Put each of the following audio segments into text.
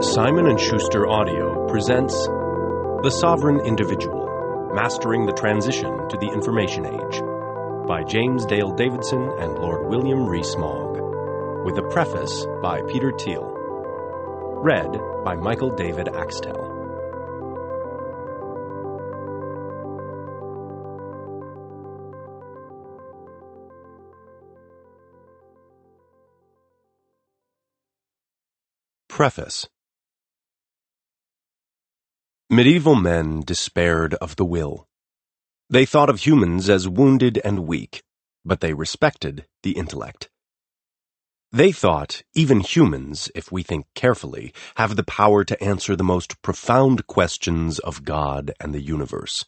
Simon & Schuster Audio presents The Sovereign Individual, Mastering the Transition to the Information Age by James Dale Davidson and Lord William Rees-Mogg, with a preface by Peter Thiel. Read by Michael David Axtell. Preface Medieval men despaired of the will. They thought of humans as wounded and weak, but they respected the intellect. They thought even humans, if we think carefully, have the power to answer the most profound questions of God and the universe.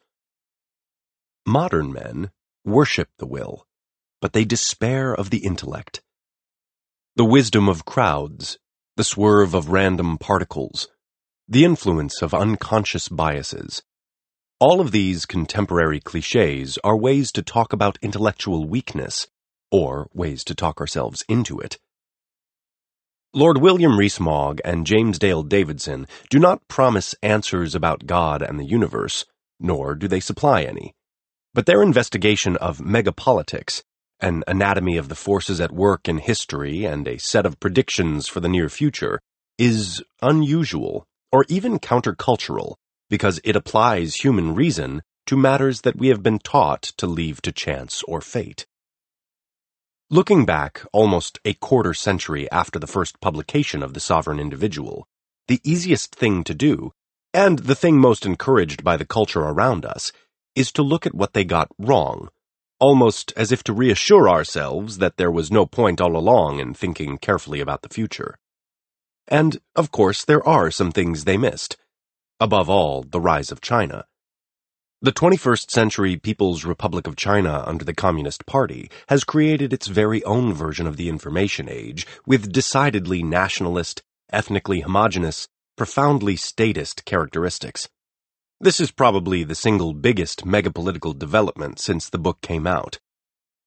Modern men worship the will, but they despair of the intellect. The wisdom of crowds, the swerve of random particles, the influence of unconscious biases. All of these contemporary cliches are ways to talk about intellectual weakness, or ways to talk ourselves into it. Lord William Rees-Mogg and James Dale Davidson do not promise answers about God and the universe, nor do they supply any. But their investigation of megapolitics, an anatomy of the forces at work in history and a set of predictions for the near future, is unusual or even countercultural, because it applies human reason to matters that we have been taught to leave to chance or fate. Looking back almost a quarter century after the first publication of The Sovereign Individual, the easiest thing to do, and the thing most encouraged by the culture around us, is to look at what they got wrong, almost as if to reassure ourselves that there was no point all along in thinking carefully about the future. And, of course, there are some things they missed. Above all, the rise of China. The 21st century People's Republic of China under the Communist Party has created its very own version of the information age with decidedly nationalist, ethnically homogenous, profoundly statist characteristics. This is probably the single biggest megapolitical development since the book came out.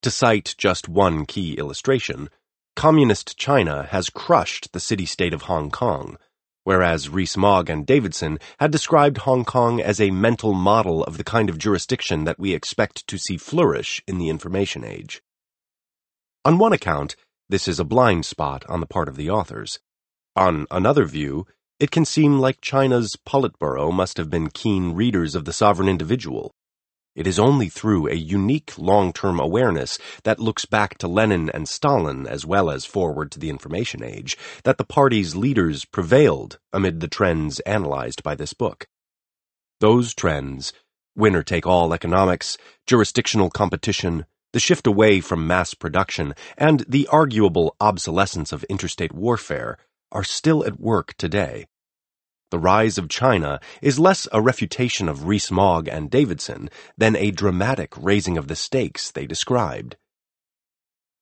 To cite just one key illustration, Communist China has crushed the city-state of Hong Kong, whereas Rees-Mogg and Davidson had described Hong Kong as a mental model of the kind of jurisdiction that we expect to see flourish in the information age. On one account, this is a blind spot on the part of the authors. On another view, it can seem like China's Politburo must have been keen readers of the sovereign individual, it is only through a unique long-term awareness that looks back to Lenin and Stalin as well as forward to the information age that the party's leaders prevailed amid the trends analyzed by this book. Those trends, winner-take-all economics, jurisdictional competition, the shift away from mass production, and the arguable obsolescence of interstate warfare, are still at work today. The Rise of China is less a refutation of Rees-Mogg and Davidson than a dramatic raising of the stakes they described.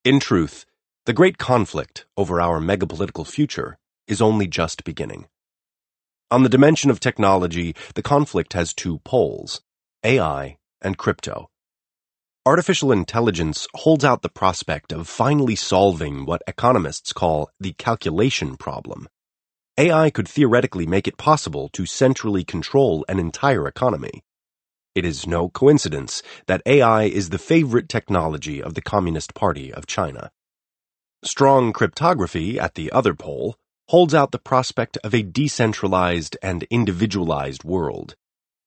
In truth, the great conflict over our megapolitical future is only just beginning. On the dimension of technology, the conflict has two poles, AI and crypto. Artificial intelligence holds out the prospect of finally solving what economists call the calculation problem AI could theoretically make it possible to centrally control an entire economy. It is no coincidence that AI is the favorite technology of the Communist Party of China. Strong cryptography at the other pole holds out the prospect of a decentralized and individualized world.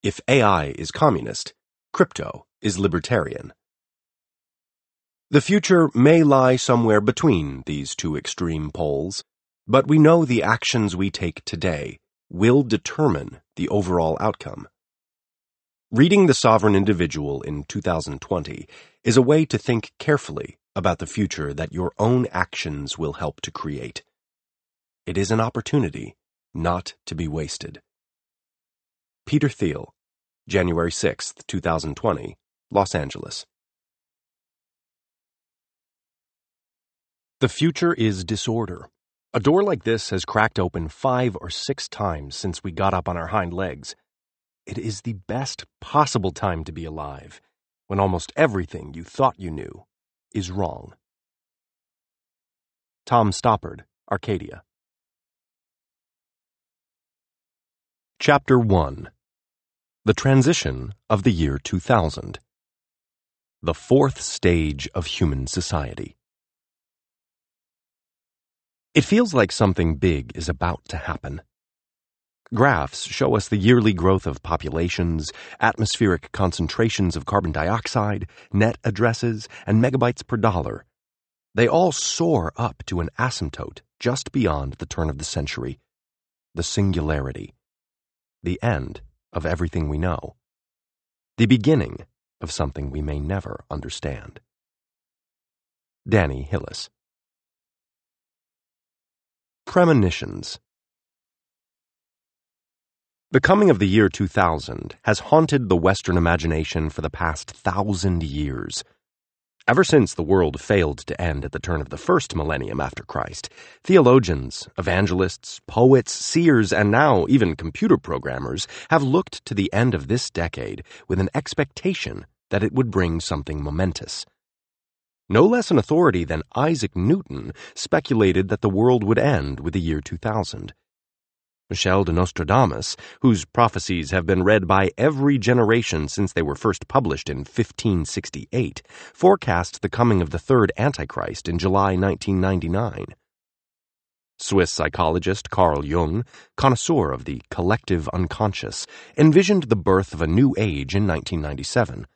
If AI is communist, crypto is libertarian. The future may lie somewhere between these two extreme poles. But we know the actions we take today will determine the overall outcome. Reading The Sovereign Individual in 2020 is a way to think carefully about the future that your own actions will help to create. It is an opportunity not to be wasted. Peter Thiel, January 6, 2020, Los Angeles. The future is disorder. A door like this has cracked open five or six times since we got up on our hind legs. It is the best possible time to be alive, when almost everything you thought you knew is wrong. Tom Stoppard, Arcadia. Chapter 1 The Transition of the Year 2000 The Fourth Stage of Human Society. It feels like something big is about to happen. Graphs show us the yearly growth of populations, atmospheric concentrations of carbon dioxide, net addresses, and megabytes per dollar. They all soar up to an asymptote just beyond the turn of the century the singularity the end of everything we know, the beginning of something we may never understand. Danny Hillis. Premonitions The coming of the year 2000 has haunted the Western imagination for the past thousand years. Ever since the world failed to end at the turn of the first millennium after Christ, theologians, evangelists, poets, seers, and now even computer programmers have looked to the end of this decade with an expectation that it would bring something momentous. No less an authority than Isaac Newton speculated that the world would end with the year 2000. Michel de Nostradamus, whose prophecies have been read by every generation since they were first published in 1568, forecast the coming of the third Antichrist in July 1999. Swiss psychologist Carl Jung, connoisseur of the collective unconscious, envisioned the birth of a new age in 1997.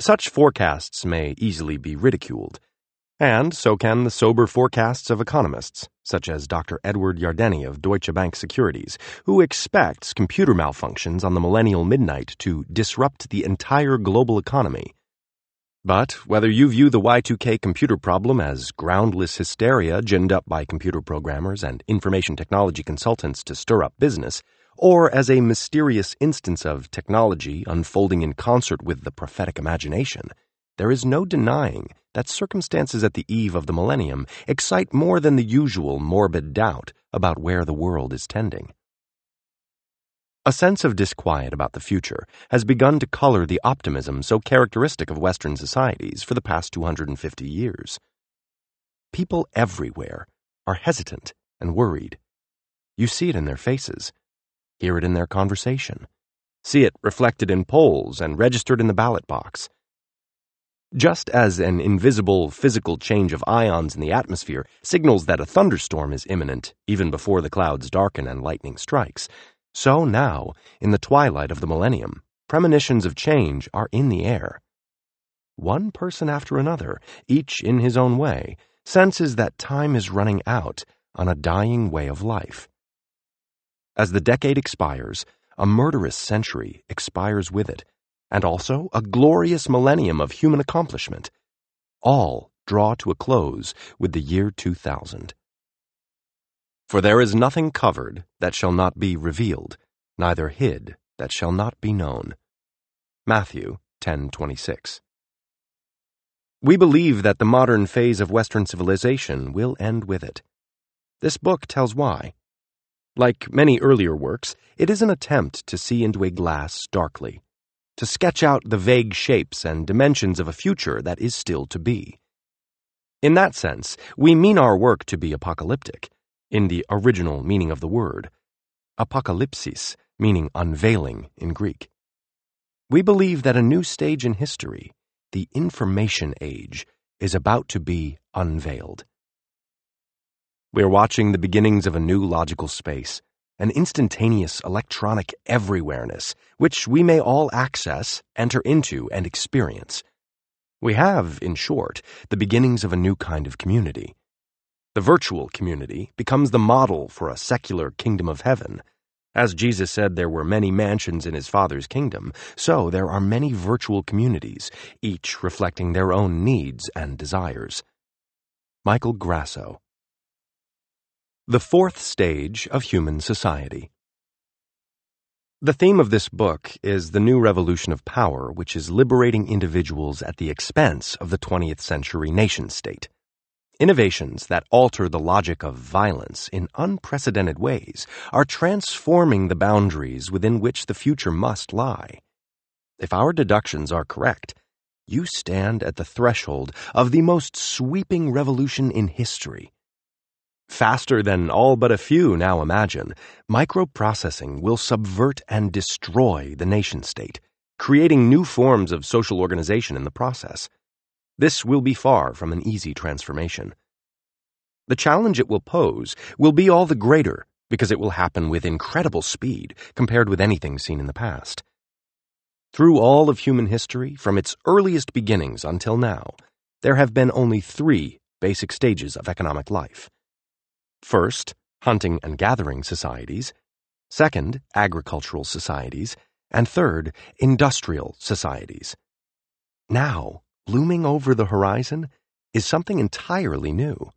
Such forecasts may easily be ridiculed. And so can the sober forecasts of economists, such as Dr. Edward Yardeni of Deutsche Bank Securities, who expects computer malfunctions on the millennial midnight to disrupt the entire global economy. But whether you view the Y2K computer problem as groundless hysteria ginned up by computer programmers and information technology consultants to stir up business, or as a mysterious instance of technology unfolding in concert with the prophetic imagination, there is no denying that circumstances at the eve of the millennium excite more than the usual morbid doubt about where the world is tending. A sense of disquiet about the future has begun to color the optimism so characteristic of Western societies for the past 250 years. People everywhere are hesitant and worried. You see it in their faces, hear it in their conversation, see it reflected in polls and registered in the ballot box just as an invisible physical change of ions in the atmosphere signals that a thunderstorm is imminent even before the clouds darken and lightning strikes, so now, in the twilight of the millennium, premonitions of change are in the air. One person after another, each in his own way, senses that time is running out on a dying way of life. As the decade expires, a murderous century expires with it and also a glorious millennium of human accomplishment. All draw to a close with the year 2000. For there is nothing covered that shall not be revealed, neither hid that shall not be known. Matthew 10:26. We believe that the modern phase of Western civilization will end with it. This book tells why. Like many earlier works, it is an attempt to see into a glass darkly to sketch out the vague shapes and dimensions of a future that is still to be. In that sense, we mean our work to be apocalyptic, in the original meaning of the word, apocalypsis, meaning unveiling in Greek. We believe that a new stage in history, the information age, is about to be unveiled. We are watching the beginnings of a new logical space, an instantaneous electronic everywhereness, which we may all access, enter into, and experience. We have, in short, the beginnings of a new kind of community. The virtual community becomes the model for a secular kingdom of heaven. As Jesus said there were many mansions in his Father's kingdom, so there are many virtual communities, each reflecting their own needs and desires. Michael Grosso the Fourth Stage of Human Society. The theme of this book is the new revolution of power, which is liberating individuals at the expense of the 20th century nation state. Innovations that alter the logic of violence in unprecedented ways are transforming the boundaries within which the future must lie. If our deductions are correct, you stand at the threshold of the most sweeping revolution in history Faster than all but a few now imagine, microprocessing will subvert and destroy the nation state, creating new forms of social organization in the process. This will be far from an easy transformation. The challenge it will pose will be all the greater because it will happen with incredible speed compared with anything seen in the past. Through all of human history, from its earliest beginnings until now, there have been only three basic stages of economic life. First, hunting and gathering societies. Second, agricultural societies. And third, industrial societies. Now, looming over the horizon is something entirely new.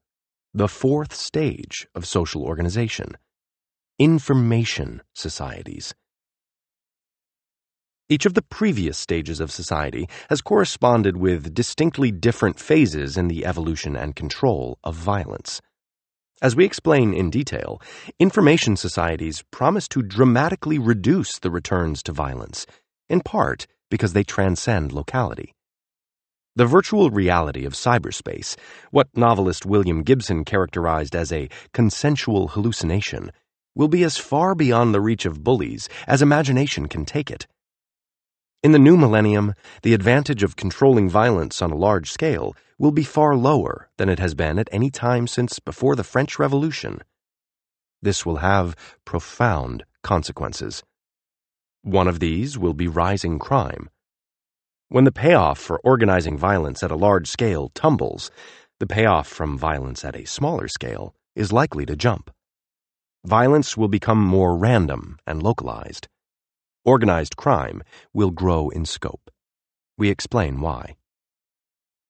The fourth stage of social organization. Information societies. Each of the previous stages of society has corresponded with distinctly different phases in the evolution and control of violence. As we explain in detail, information societies promise to dramatically reduce the returns to violence, in part because they transcend locality. The virtual reality of cyberspace, what novelist William Gibson characterized as a consensual hallucination, will be as far beyond the reach of bullies as imagination can take it. In the new millennium, the advantage of controlling violence on a large scale will be far lower than it has been at any time since before the French Revolution. This will have profound consequences. One of these will be rising crime. When the payoff for organizing violence at a large scale tumbles, the payoff from violence at a smaller scale is likely to jump. Violence will become more random and localized organized crime will grow in scope. We explain why.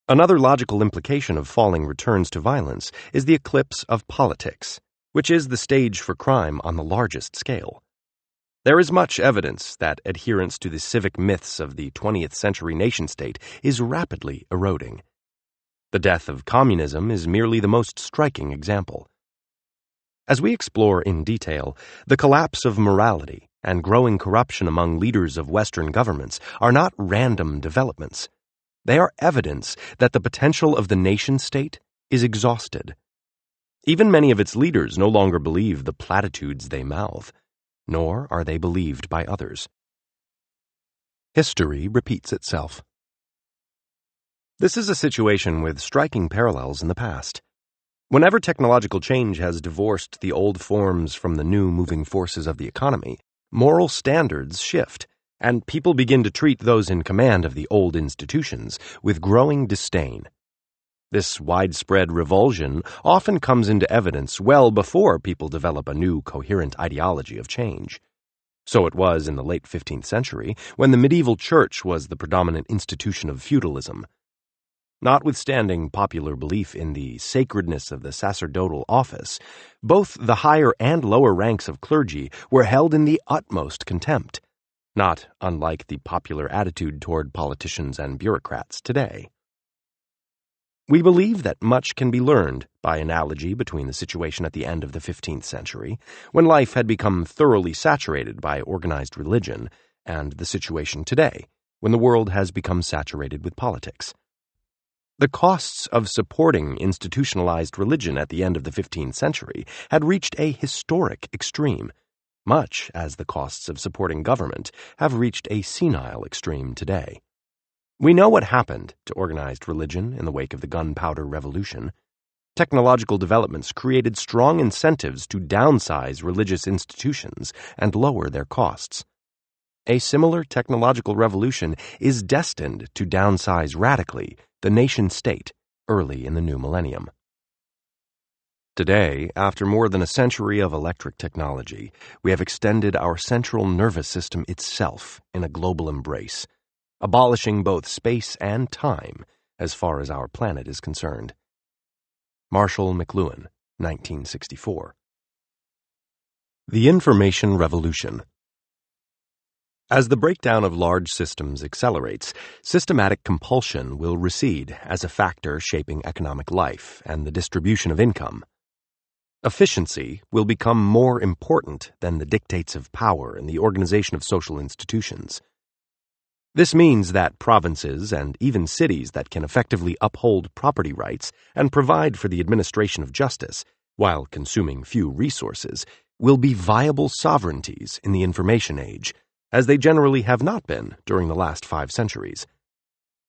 Another logical implication of falling returns to violence is the eclipse of politics, which is the stage for crime on the largest scale. There is much evidence that adherence to the civic myths of the 20th century nation state is rapidly eroding. The death of communism is merely the most striking example. As we explore in detail, the collapse of morality and growing corruption among leaders of Western governments are not random developments. They are evidence that the potential of the nation state is exhausted. Even many of its leaders no longer believe the platitudes they mouth, nor are they believed by others. History repeats itself. This is a situation with striking parallels in the past. Whenever technological change has divorced the old forms from the new moving forces of the economy, moral standards shift, and people begin to treat those in command of the old institutions with growing disdain. This widespread revulsion often comes into evidence well before people develop a new coherent ideology of change. So it was in the late 15th century, when the medieval church was the predominant institution of feudalism. Notwithstanding popular belief in the sacredness of the sacerdotal office, both the higher and lower ranks of clergy were held in the utmost contempt, not unlike the popular attitude toward politicians and bureaucrats today. We believe that much can be learned by analogy between the situation at the end of the 15th century, when life had become thoroughly saturated by organized religion, and the situation today, when the world has become saturated with politics. The costs of supporting institutionalized religion at the end of the 15th century had reached a historic extreme, much as the costs of supporting government have reached a senile extreme today. We know what happened to organized religion in the wake of the gunpowder revolution. Technological developments created strong incentives to downsize religious institutions and lower their costs. A similar technological revolution is destined to downsize radically the nation state early in the new millennium. Today, after more than a century of electric technology, we have extended our central nervous system itself in a global embrace, abolishing both space and time as far as our planet is concerned. Marshall McLuhan, 1964. The Information Revolution as the breakdown of large systems accelerates, systematic compulsion will recede as a factor shaping economic life and the distribution of income. Efficiency will become more important than the dictates of power in the organization of social institutions. This means that provinces and even cities that can effectively uphold property rights and provide for the administration of justice while consuming few resources, will be viable sovereignties in the information age, as they generally have not been during the last five centuries.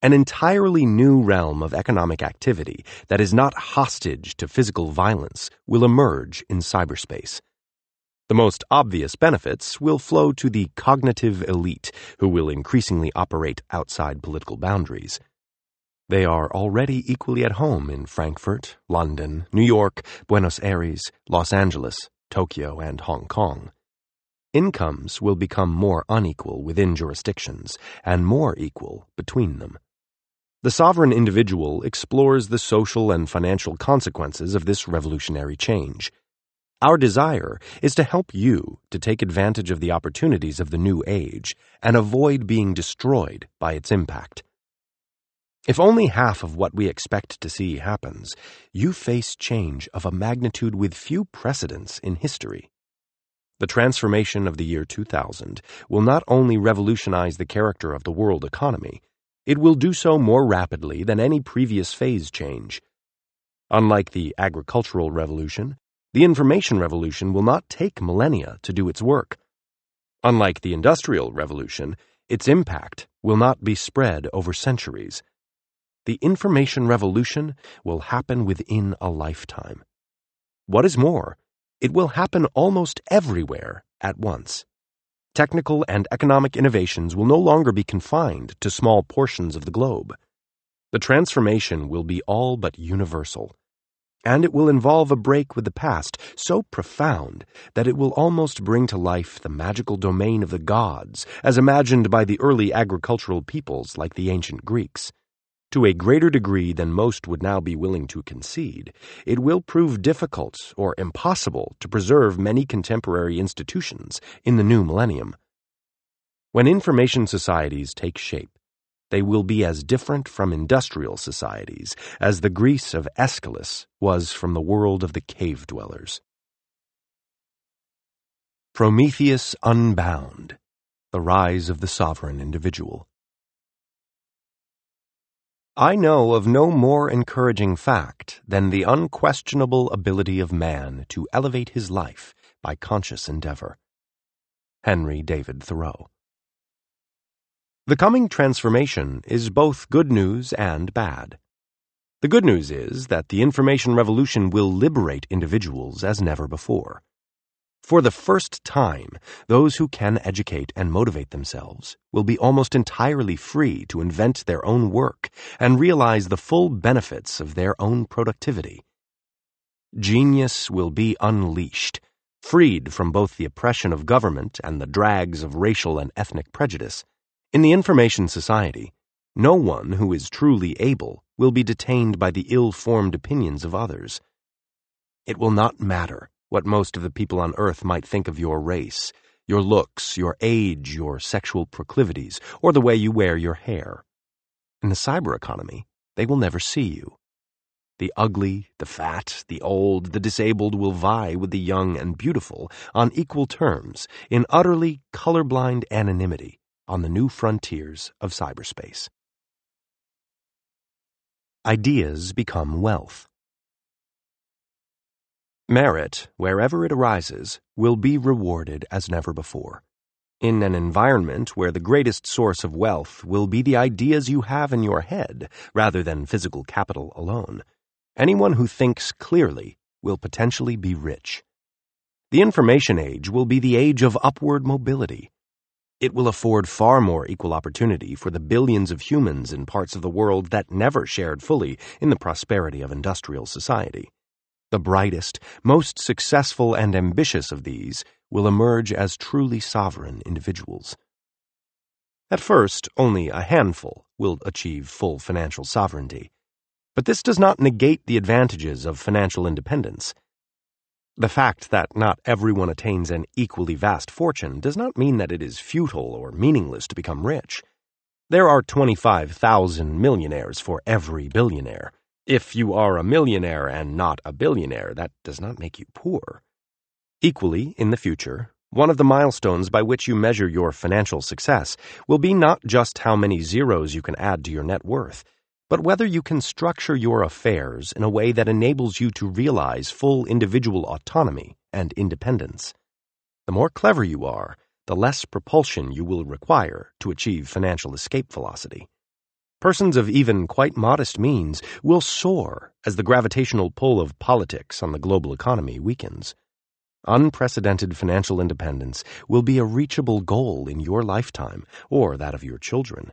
An entirely new realm of economic activity that is not hostage to physical violence will emerge in cyberspace. The most obvious benefits will flow to the cognitive elite, who will increasingly operate outside political boundaries. They are already equally at home in Frankfurt, London, New York, Buenos Aires, Los Angeles, Tokyo, and Hong Kong. Incomes will become more unequal within jurisdictions and more equal between them. The sovereign individual explores the social and financial consequences of this revolutionary change. Our desire is to help you to take advantage of the opportunities of the new age and avoid being destroyed by its impact. If only half of what we expect to see happens, you face change of a magnitude with few precedents in history. The transformation of the year 2000 will not only revolutionize the character of the world economy, it will do so more rapidly than any previous phase change. Unlike the agricultural revolution, the information revolution will not take millennia to do its work. Unlike the industrial revolution, its impact will not be spread over centuries. The information revolution will happen within a lifetime. What is more, it will happen almost everywhere at once. Technical and economic innovations will no longer be confined to small portions of the globe. The transformation will be all but universal. And it will involve a break with the past so profound that it will almost bring to life the magical domain of the gods as imagined by the early agricultural peoples like the ancient Greeks. To a greater degree than most would now be willing to concede, it will prove difficult or impossible to preserve many contemporary institutions in the new millennium. When information societies take shape, they will be as different from industrial societies as the Greece of Aeschylus was from the world of the cave dwellers. Prometheus Unbound The Rise of the Sovereign Individual. I know of no more encouraging fact than the unquestionable ability of man to elevate his life by conscious endeavor. Henry David Thoreau. The coming transformation is both good news and bad. The good news is that the information revolution will liberate individuals as never before. For the first time, those who can educate and motivate themselves will be almost entirely free to invent their own work and realize the full benefits of their own productivity. Genius will be unleashed, freed from both the oppression of government and the drags of racial and ethnic prejudice. In the information society, no one who is truly able will be detained by the ill-formed opinions of others. It will not matter what most of the people on earth might think of your race, your looks, your age, your sexual proclivities, or the way you wear your hair. In the cyber economy, they will never see you. The ugly, the fat, the old, the disabled will vie with the young and beautiful on equal terms in utterly colorblind anonymity on the new frontiers of cyberspace. Ideas become wealth. Merit, wherever it arises, will be rewarded as never before. In an environment where the greatest source of wealth will be the ideas you have in your head rather than physical capital alone, anyone who thinks clearly will potentially be rich. The information age will be the age of upward mobility. It will afford far more equal opportunity for the billions of humans in parts of the world that never shared fully in the prosperity of industrial society. The brightest, most successful, and ambitious of these will emerge as truly sovereign individuals. At first, only a handful will achieve full financial sovereignty, but this does not negate the advantages of financial independence. The fact that not everyone attains an equally vast fortune does not mean that it is futile or meaningless to become rich. There are 25,000 millionaires for every billionaire. If you are a millionaire and not a billionaire, that does not make you poor. Equally, in the future, one of the milestones by which you measure your financial success will be not just how many zeros you can add to your net worth, but whether you can structure your affairs in a way that enables you to realize full individual autonomy and independence. The more clever you are, the less propulsion you will require to achieve financial escape velocity. Persons of even quite modest means will soar as the gravitational pull of politics on the global economy weakens. Unprecedented financial independence will be a reachable goal in your lifetime or that of your children.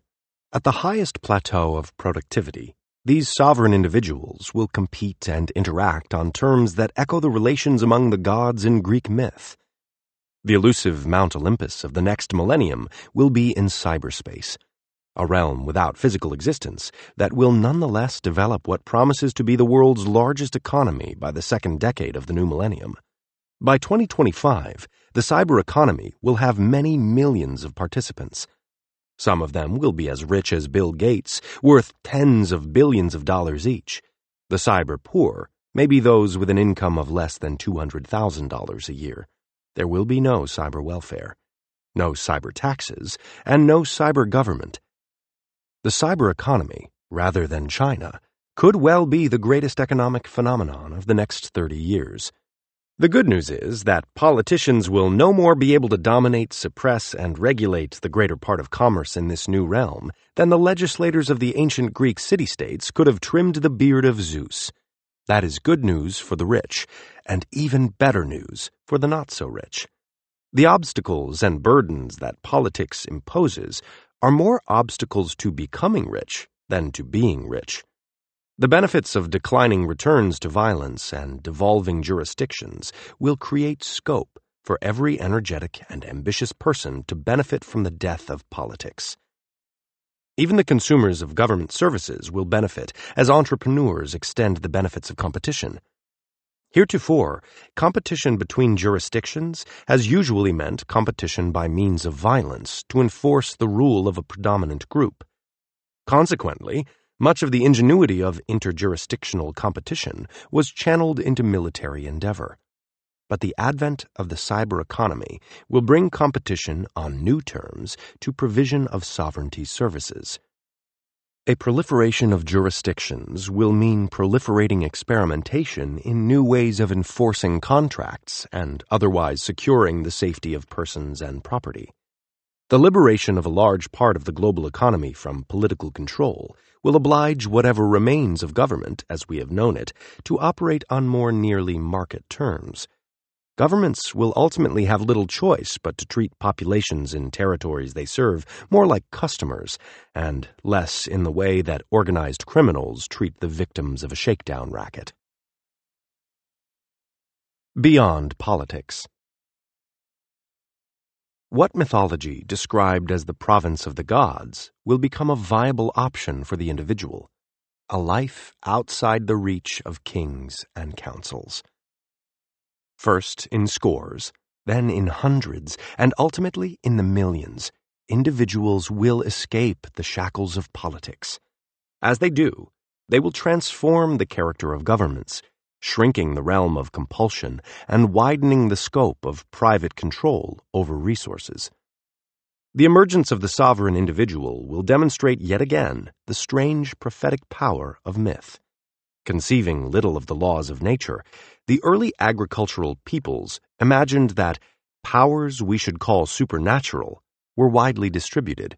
At the highest plateau of productivity, these sovereign individuals will compete and interact on terms that echo the relations among the gods in Greek myth. The elusive Mount Olympus of the next millennium will be in cyberspace a realm without physical existence that will nonetheless develop what promises to be the world's largest economy by the second decade of the new millennium. By 2025, the cyber economy will have many millions of participants. Some of them will be as rich as Bill Gates, worth tens of billions of dollars each. The cyber poor may be those with an income of less than $200,000 a year. There will be no cyber welfare, no cyber taxes, and no cyber government the cyber economy, rather than China, could well be the greatest economic phenomenon of the next 30 years. The good news is that politicians will no more be able to dominate, suppress, and regulate the greater part of commerce in this new realm than the legislators of the ancient Greek city states could have trimmed the beard of Zeus. That is good news for the rich, and even better news for the not so rich. The obstacles and burdens that politics imposes are more obstacles to becoming rich than to being rich. The benefits of declining returns to violence and devolving jurisdictions will create scope for every energetic and ambitious person to benefit from the death of politics. Even the consumers of government services will benefit as entrepreneurs extend the benefits of competition. Heretofore, competition between jurisdictions has usually meant competition by means of violence to enforce the rule of a predominant group. Consequently, much of the ingenuity of interjurisdictional competition was channeled into military endeavor. But the advent of the cyber economy will bring competition on new terms to provision of sovereignty services. A proliferation of jurisdictions will mean proliferating experimentation in new ways of enforcing contracts and otherwise securing the safety of persons and property. The liberation of a large part of the global economy from political control will oblige whatever remains of government, as we have known it, to operate on more nearly market terms Governments will ultimately have little choice but to treat populations in territories they serve more like customers and less in the way that organized criminals treat the victims of a shakedown racket. Beyond Politics What mythology described as the province of the gods will become a viable option for the individual, a life outside the reach of kings and councils first in scores, then in hundreds, and ultimately in the millions, individuals will escape the shackles of politics. As they do, they will transform the character of governments, shrinking the realm of compulsion and widening the scope of private control over resources. The emergence of the sovereign individual will demonstrate yet again the strange prophetic power of myth. Conceiving little of the laws of nature, the early agricultural peoples imagined that powers we should call supernatural were widely distributed.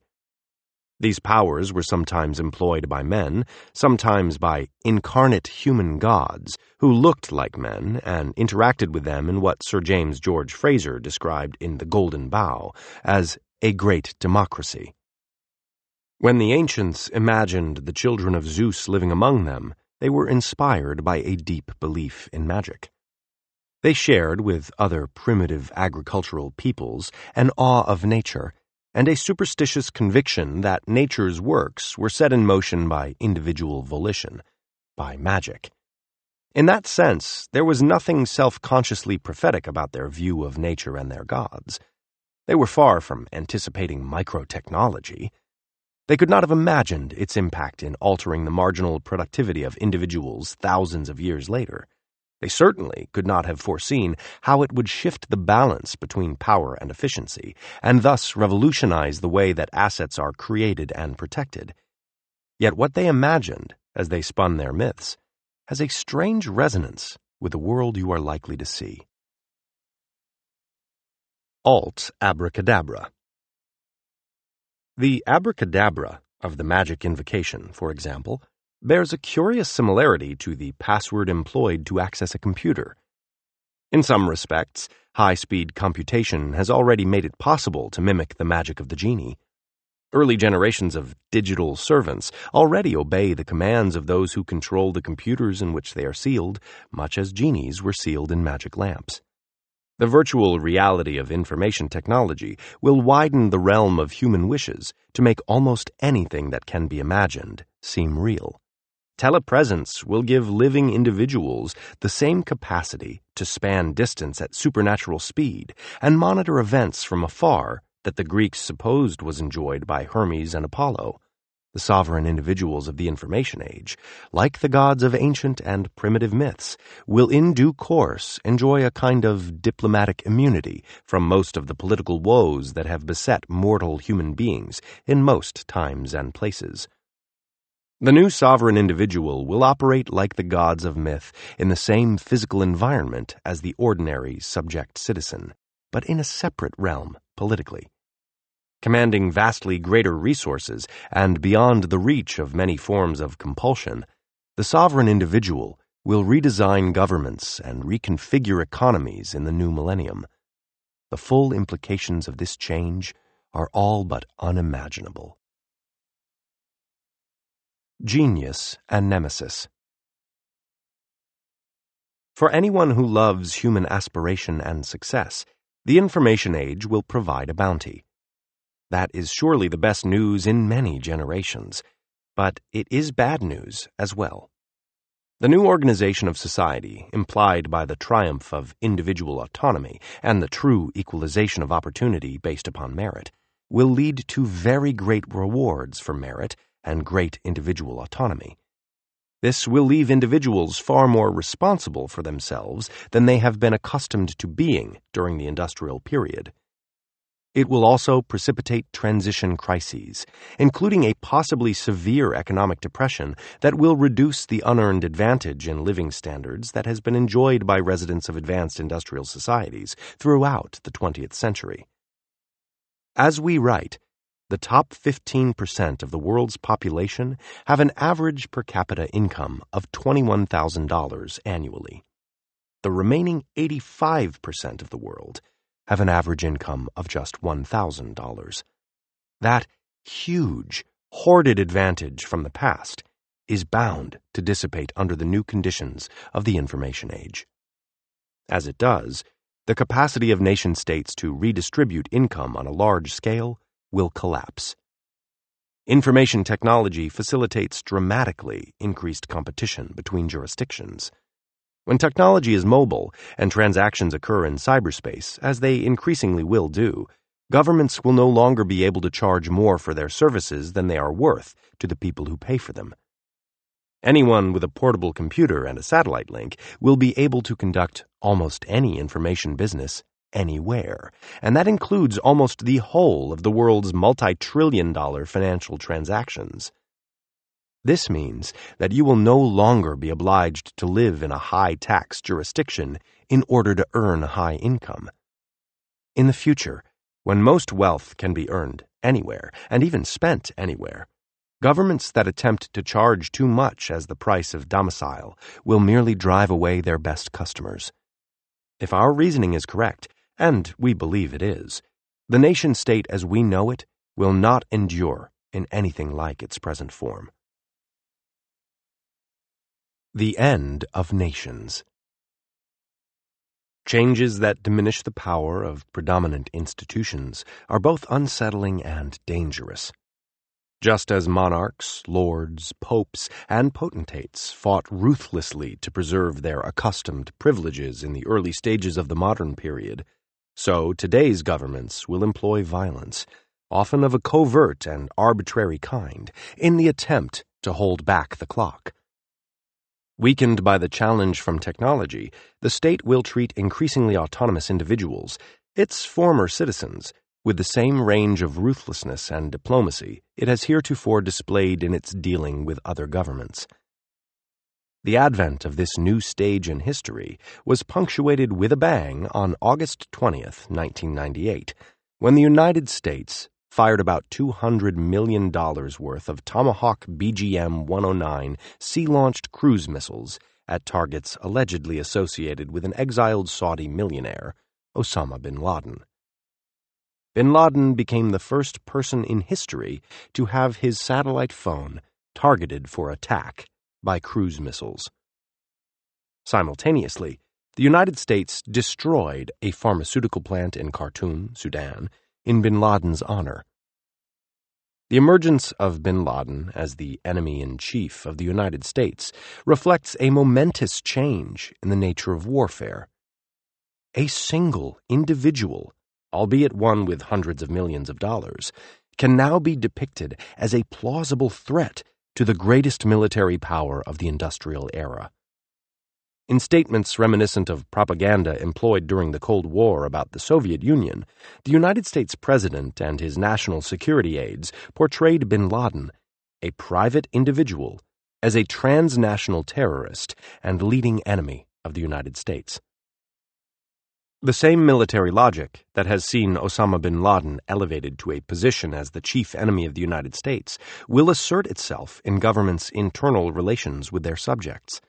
These powers were sometimes employed by men, sometimes by incarnate human gods who looked like men and interacted with them in what Sir James George Frazer described in The Golden Bough as a great democracy. When the ancients imagined the children of Zeus living among them, they were inspired by a deep belief in magic. They shared with other primitive agricultural peoples an awe of nature and a superstitious conviction that nature's works were set in motion by individual volition, by magic. In that sense, there was nothing self consciously prophetic about their view of nature and their gods. They were far from anticipating microtechnology. They could not have imagined its impact in altering the marginal productivity of individuals thousands of years later. They certainly could not have foreseen how it would shift the balance between power and efficiency, and thus revolutionize the way that assets are created and protected. Yet what they imagined as they spun their myths has a strange resonance with the world you are likely to see. Alt Abracadabra The abracadabra of the magic invocation, for example, bears a curious similarity to the password employed to access a computer. In some respects, high speed computation has already made it possible to mimic the magic of the genie. Early generations of digital servants already obey the commands of those who control the computers in which they are sealed, much as genies were sealed in magic lamps. The virtual reality of information technology will widen the realm of human wishes to make almost anything that can be imagined seem real. Telepresence will give living individuals the same capacity to span distance at supernatural speed and monitor events from afar that the Greeks supposed was enjoyed by Hermes and Apollo. The sovereign individuals of the information age, like the gods of ancient and primitive myths, will in due course enjoy a kind of diplomatic immunity from most of the political woes that have beset mortal human beings in most times and places. The new sovereign individual will operate like the gods of myth in the same physical environment as the ordinary subject citizen, but in a separate realm politically. Commanding vastly greater resources and beyond the reach of many forms of compulsion, the sovereign individual will redesign governments and reconfigure economies in the new millennium. The full implications of this change are all but unimaginable. Genius and Nemesis For anyone who loves human aspiration and success, the information age will provide a bounty. That is surely the best news in many generations, but it is bad news as well. The new organization of society, implied by the triumph of individual autonomy and the true equalization of opportunity based upon merit, will lead to very great rewards for merit and great individual autonomy. This will leave individuals far more responsible for themselves than they have been accustomed to being during the industrial period. It will also precipitate transition crises, including a possibly severe economic depression that will reduce the unearned advantage in living standards that has been enjoyed by residents of advanced industrial societies throughout the 20th century. As we write, the top 15% of the world's population have an average per capita income of $21,000 annually. The remaining 85% of the world have an average income of just $1,000. That huge, hoarded advantage from the past is bound to dissipate under the new conditions of the information age. As it does, the capacity of nation states to redistribute income on a large scale will collapse. Information technology facilitates dramatically increased competition between jurisdictions. When technology is mobile and transactions occur in cyberspace, as they increasingly will do, governments will no longer be able to charge more for their services than they are worth to the people who pay for them. Anyone with a portable computer and a satellite link will be able to conduct almost any information business anywhere, and that includes almost the whole of the world's multi trillion dollar financial transactions. This means that you will no longer be obliged to live in a high tax jurisdiction in order to earn high income. In the future, when most wealth can be earned anywhere and even spent anywhere, governments that attempt to charge too much as the price of domicile will merely drive away their best customers. If our reasoning is correct, and we believe it is, the nation state as we know it will not endure in anything like its present form. The End of Nations Changes that diminish the power of predominant institutions are both unsettling and dangerous. Just as monarchs, lords, popes, and potentates fought ruthlessly to preserve their accustomed privileges in the early stages of the modern period, so today's governments will employ violence, often of a covert and arbitrary kind, in the attempt to hold back the clock. Weakened by the challenge from technology, the state will treat increasingly autonomous individuals, its former citizens, with the same range of ruthlessness and diplomacy it has heretofore displayed in its dealing with other governments. The advent of this new stage in history was punctuated with a bang on August 20th, 1998, when the United States fired about $200 million worth of Tomahawk BGM 109 sea launched cruise missiles at targets allegedly associated with an exiled Saudi millionaire, Osama bin Laden. Bin Laden became the first person in history to have his satellite phone targeted for attack by cruise missiles. Simultaneously, the United States destroyed a pharmaceutical plant in Khartoum, Sudan, in bin Laden's honor. The emergence of bin Laden as the enemy in chief of the United States reflects a momentous change in the nature of warfare. A single individual, albeit one with hundreds of millions of dollars, can now be depicted as a plausible threat to the greatest military power of the industrial era. In statements reminiscent of propaganda employed during the Cold War about the Soviet Union, the United States President and his national security aides portrayed bin Laden, a private individual, as a transnational terrorist and leading enemy of the United States. The same military logic that has seen Osama bin Laden elevated to a position as the chief enemy of the United States will assert itself in governments' internal relations with their subjects.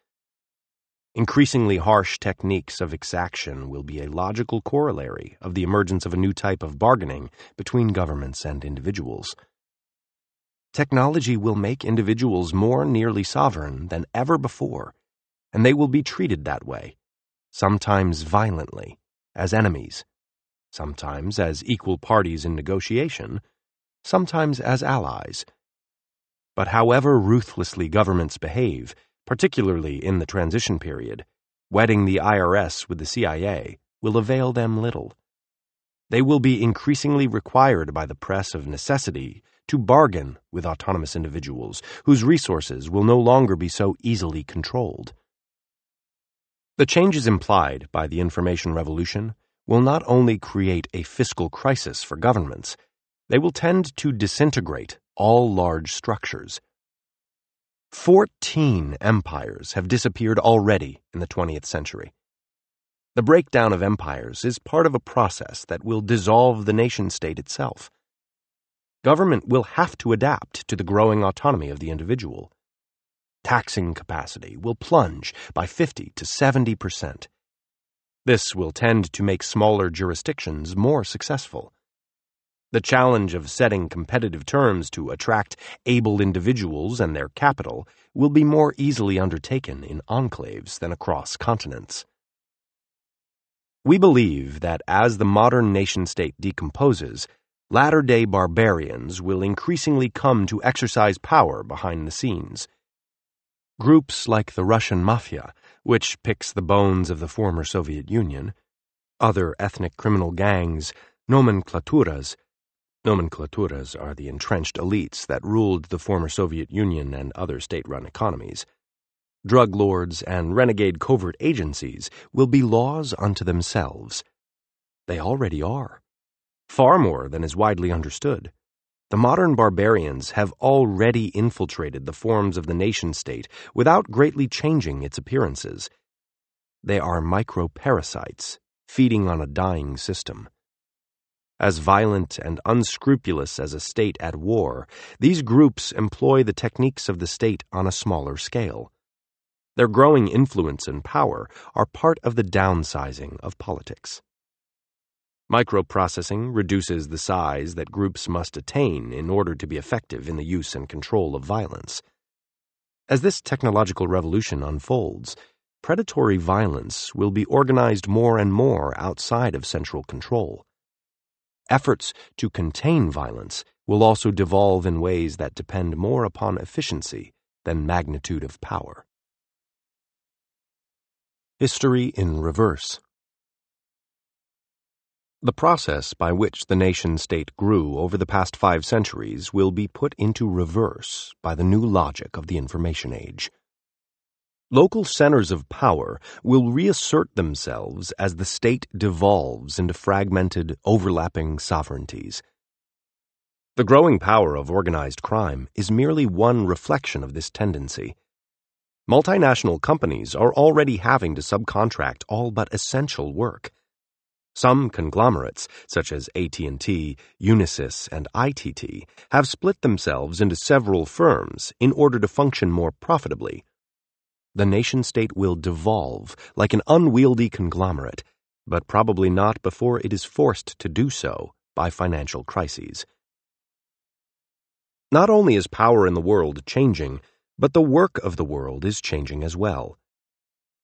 Increasingly harsh techniques of exaction will be a logical corollary of the emergence of a new type of bargaining between governments and individuals. Technology will make individuals more nearly sovereign than ever before, and they will be treated that way, sometimes violently as enemies, sometimes as equal parties in negotiation, sometimes as allies. But however ruthlessly governments behave, particularly in the transition period, wedding the IRS with the CIA will avail them little. They will be increasingly required by the press of necessity to bargain with autonomous individuals whose resources will no longer be so easily controlled. The changes implied by the information revolution will not only create a fiscal crisis for governments, they will tend to disintegrate all large structures. Fourteen empires have disappeared already in the 20th century. The breakdown of empires is part of a process that will dissolve the nation state itself. Government will have to adapt to the growing autonomy of the individual taxing capacity will plunge by 50 to 70 percent. This will tend to make smaller jurisdictions more successful. The challenge of setting competitive terms to attract able individuals and their capital will be more easily undertaken in enclaves than across continents. We believe that as the modern nation state decomposes, latter day barbarians will increasingly come to exercise power behind the scenes. Groups like the Russian Mafia, which picks the bones of the former Soviet Union, other ethnic criminal gangs, nomenklaturas, nomenklaturas are the entrenched elites that ruled the former Soviet Union and other state run economies, drug lords, and renegade covert agencies will be laws unto themselves. They already are. Far more than is widely understood. The modern barbarians have already infiltrated the forms of the nation state without greatly changing its appearances. They are microparasites, feeding on a dying system. As violent and unscrupulous as a state at war, these groups employ the techniques of the state on a smaller scale. Their growing influence and power are part of the downsizing of politics. Microprocessing reduces the size that groups must attain in order to be effective in the use and control of violence. As this technological revolution unfolds, predatory violence will be organized more and more outside of central control. Efforts to contain violence will also devolve in ways that depend more upon efficiency than magnitude of power. History in Reverse the process by which the nation state grew over the past five centuries will be put into reverse by the new logic of the information age. Local centers of power will reassert themselves as the state devolves into fragmented, overlapping sovereignties. The growing power of organized crime is merely one reflection of this tendency. Multinational companies are already having to subcontract all but essential work. Some conglomerates, such as AT&T, Unisys, and ITT, have split themselves into several firms in order to function more profitably. The nation-state will devolve like an unwieldy conglomerate, but probably not before it is forced to do so by financial crises. Not only is power in the world changing, but the work of the world is changing as well.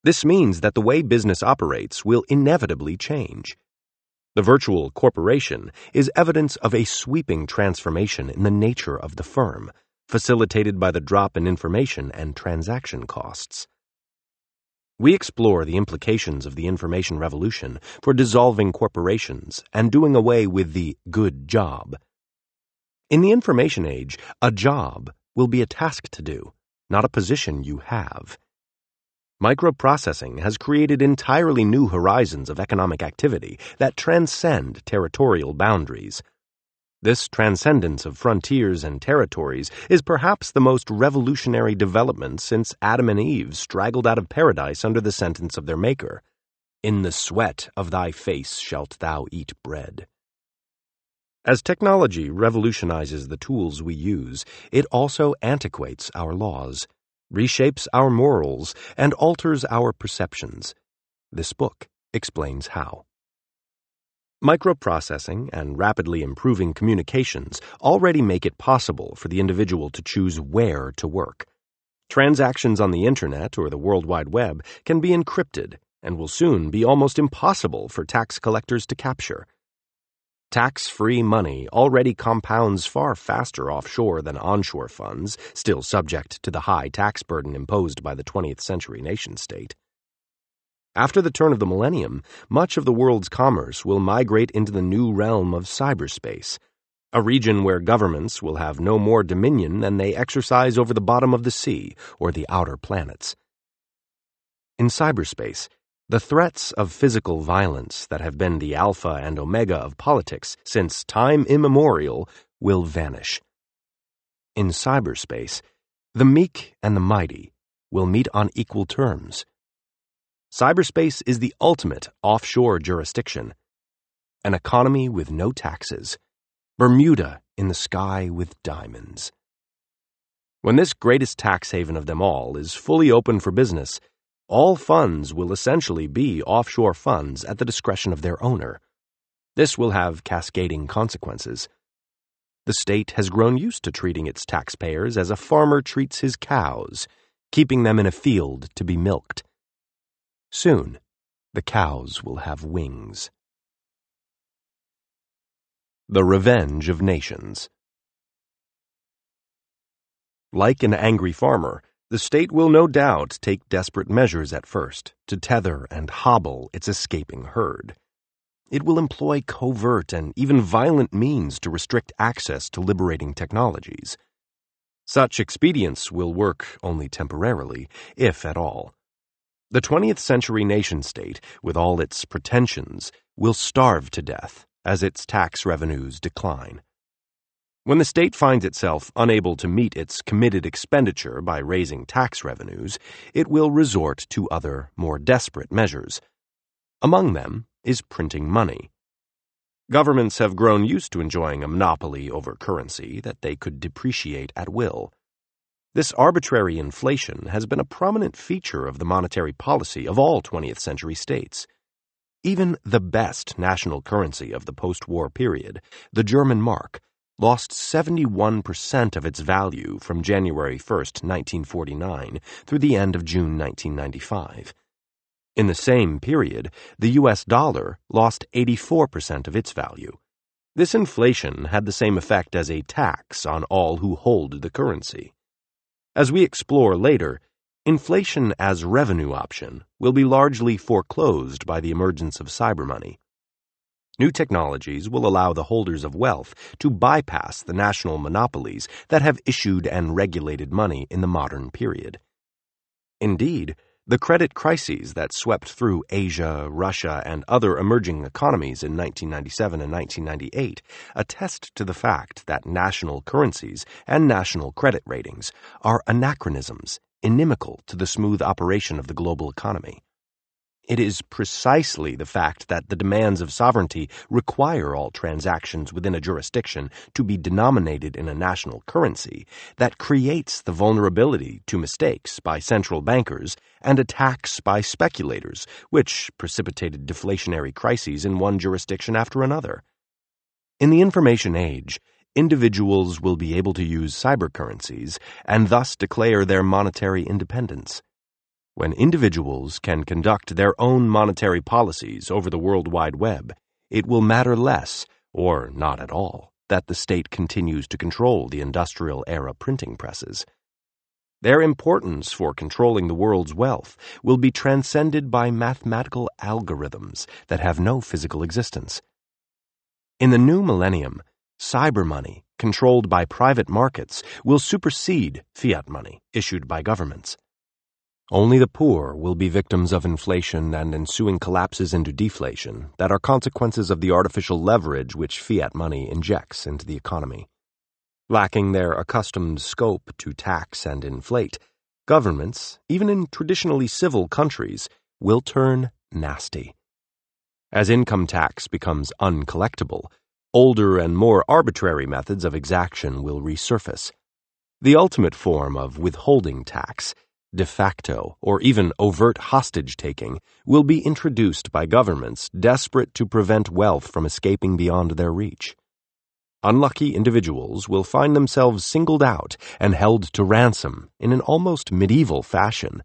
This means that the way business operates will inevitably change. The virtual corporation is evidence of a sweeping transformation in the nature of the firm, facilitated by the drop in information and transaction costs. We explore the implications of the information revolution for dissolving corporations and doing away with the good job. In the information age, a job will be a task to do, not a position you have. Microprocessing has created entirely new horizons of economic activity that transcend territorial boundaries. This transcendence of frontiers and territories is perhaps the most revolutionary development since Adam and Eve straggled out of paradise under the sentence of their Maker In the sweat of thy face shalt thou eat bread. As technology revolutionizes the tools we use, it also antiquates our laws, reshapes our morals, and alters our perceptions. This book explains how. Microprocessing and rapidly improving communications already make it possible for the individual to choose where to work. Transactions on the Internet or the World Wide Web can be encrypted and will soon be almost impossible for tax collectors to capture. Tax free money already compounds far faster offshore than onshore funds, still subject to the high tax burden imposed by the 20th century nation state. After the turn of the millennium, much of the world's commerce will migrate into the new realm of cyberspace, a region where governments will have no more dominion than they exercise over the bottom of the sea or the outer planets. In cyberspace, the threats of physical violence that have been the alpha and omega of politics since time immemorial will vanish. In cyberspace, the meek and the mighty will meet on equal terms. Cyberspace is the ultimate offshore jurisdiction. An economy with no taxes. Bermuda in the sky with diamonds. When this greatest tax haven of them all is fully open for business, all funds will essentially be offshore funds at the discretion of their owner. This will have cascading consequences. The state has grown used to treating its taxpayers as a farmer treats his cows, keeping them in a field to be milked. Soon, the cows will have wings. The Revenge of Nations Like an angry farmer, the state will no doubt take desperate measures at first to tether and hobble its escaping herd. It will employ covert and even violent means to restrict access to liberating technologies. Such expedients will work only temporarily, if at all. The 20th century nation state, with all its pretensions, will starve to death as its tax revenues decline. When the state finds itself unable to meet its committed expenditure by raising tax revenues, it will resort to other, more desperate measures. Among them is printing money. Governments have grown used to enjoying a monopoly over currency that they could depreciate at will. This arbitrary inflation has been a prominent feature of the monetary policy of all 20th century states. Even the best national currency of the post war period, the German mark, lost 71% of its value from January 1, 1949 through the end of June 1995. In the same period, the US dollar lost 84% of its value. This inflation had the same effect as a tax on all who hold the currency. As we explore later, inflation as revenue option will be largely foreclosed by the emergence of cyber money. New technologies will allow the holders of wealth to bypass the national monopolies that have issued and regulated money in the modern period. Indeed, the credit crises that swept through Asia, Russia, and other emerging economies in 1997 and 1998 attest to the fact that national currencies and national credit ratings are anachronisms inimical to the smooth operation of the global economy. It is precisely the fact that the demands of sovereignty require all transactions within a jurisdiction to be denominated in a national currency that creates the vulnerability to mistakes by central bankers and attacks by speculators, which precipitated deflationary crises in one jurisdiction after another. In the information age, individuals will be able to use cybercurrencies and thus declare their monetary independence. When individuals can conduct their own monetary policies over the World Wide Web, it will matter less, or not at all, that the state continues to control the industrial era printing presses. Their importance for controlling the world's wealth will be transcended by mathematical algorithms that have no physical existence. In the new millennium, cyber money, controlled by private markets, will supersede fiat money issued by governments. Only the poor will be victims of inflation and ensuing collapses into deflation that are consequences of the artificial leverage which fiat money injects into the economy. Lacking their accustomed scope to tax and inflate, governments, even in traditionally civil countries, will turn nasty. As income tax becomes uncollectible, older and more arbitrary methods of exaction will resurface. The ultimate form of withholding tax de facto, or even overt hostage taking will be introduced by governments desperate to prevent wealth from escaping beyond their reach. Unlucky individuals will find themselves singled out and held to ransom in an almost medieval fashion.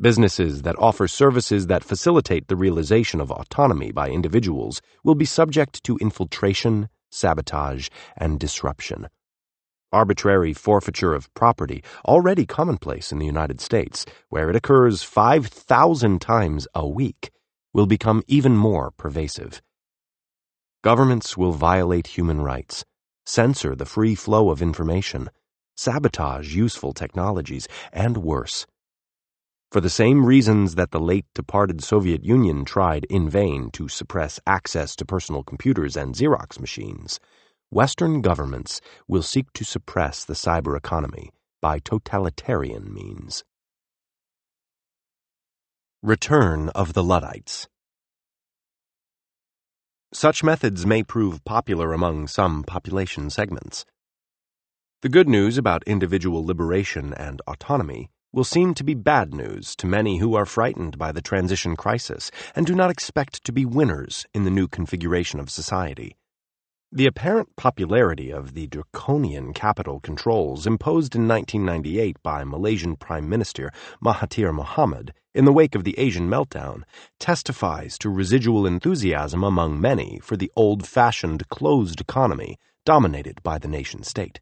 Businesses that offer services that facilitate the realization of autonomy by individuals will be subject to infiltration, sabotage, and disruption. Arbitrary forfeiture of property, already commonplace in the United States, where it occurs 5,000 times a week, will become even more pervasive. Governments will violate human rights, censor the free flow of information, sabotage useful technologies, and worse. For the same reasons that the late departed Soviet Union tried in vain to suppress access to personal computers and Xerox machines, Western governments will seek to suppress the cyber economy by totalitarian means. Return of the Luddites Such methods may prove popular among some population segments. The good news about individual liberation and autonomy will seem to be bad news to many who are frightened by the transition crisis and do not expect to be winners in the new configuration of society. The apparent popularity of the draconian capital controls imposed in 1998 by Malaysian Prime Minister Mahathir Mohamad in the wake of the Asian meltdown testifies to residual enthusiasm among many for the old-fashioned closed economy dominated by the nation state.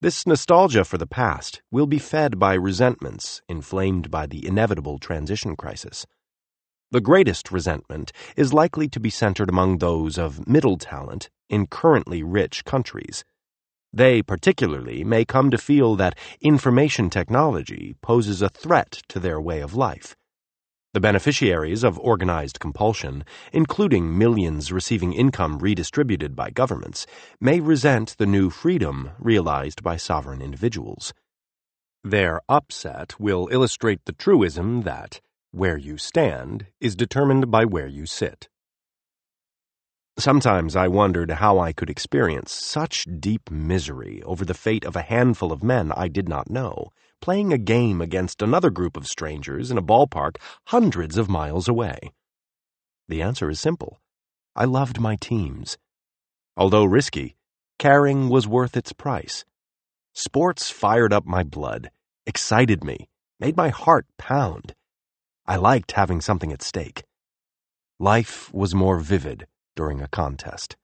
This nostalgia for the past will be fed by resentments inflamed by the inevitable transition crisis. The greatest resentment is likely to be centered among those of middle talent in currently rich countries. They particularly may come to feel that information technology poses a threat to their way of life. The beneficiaries of organized compulsion, including millions receiving income redistributed by governments, may resent the new freedom realized by sovereign individuals. Their upset will illustrate the truism that where you stand is determined by where you sit. Sometimes I wondered how I could experience such deep misery over the fate of a handful of men I did not know, playing a game against another group of strangers in a ballpark hundreds of miles away. The answer is simple. I loved my teams. Although risky, caring was worth its price. Sports fired up my blood, excited me, made my heart pound. I liked having something at stake. Life was more vivid during a contest.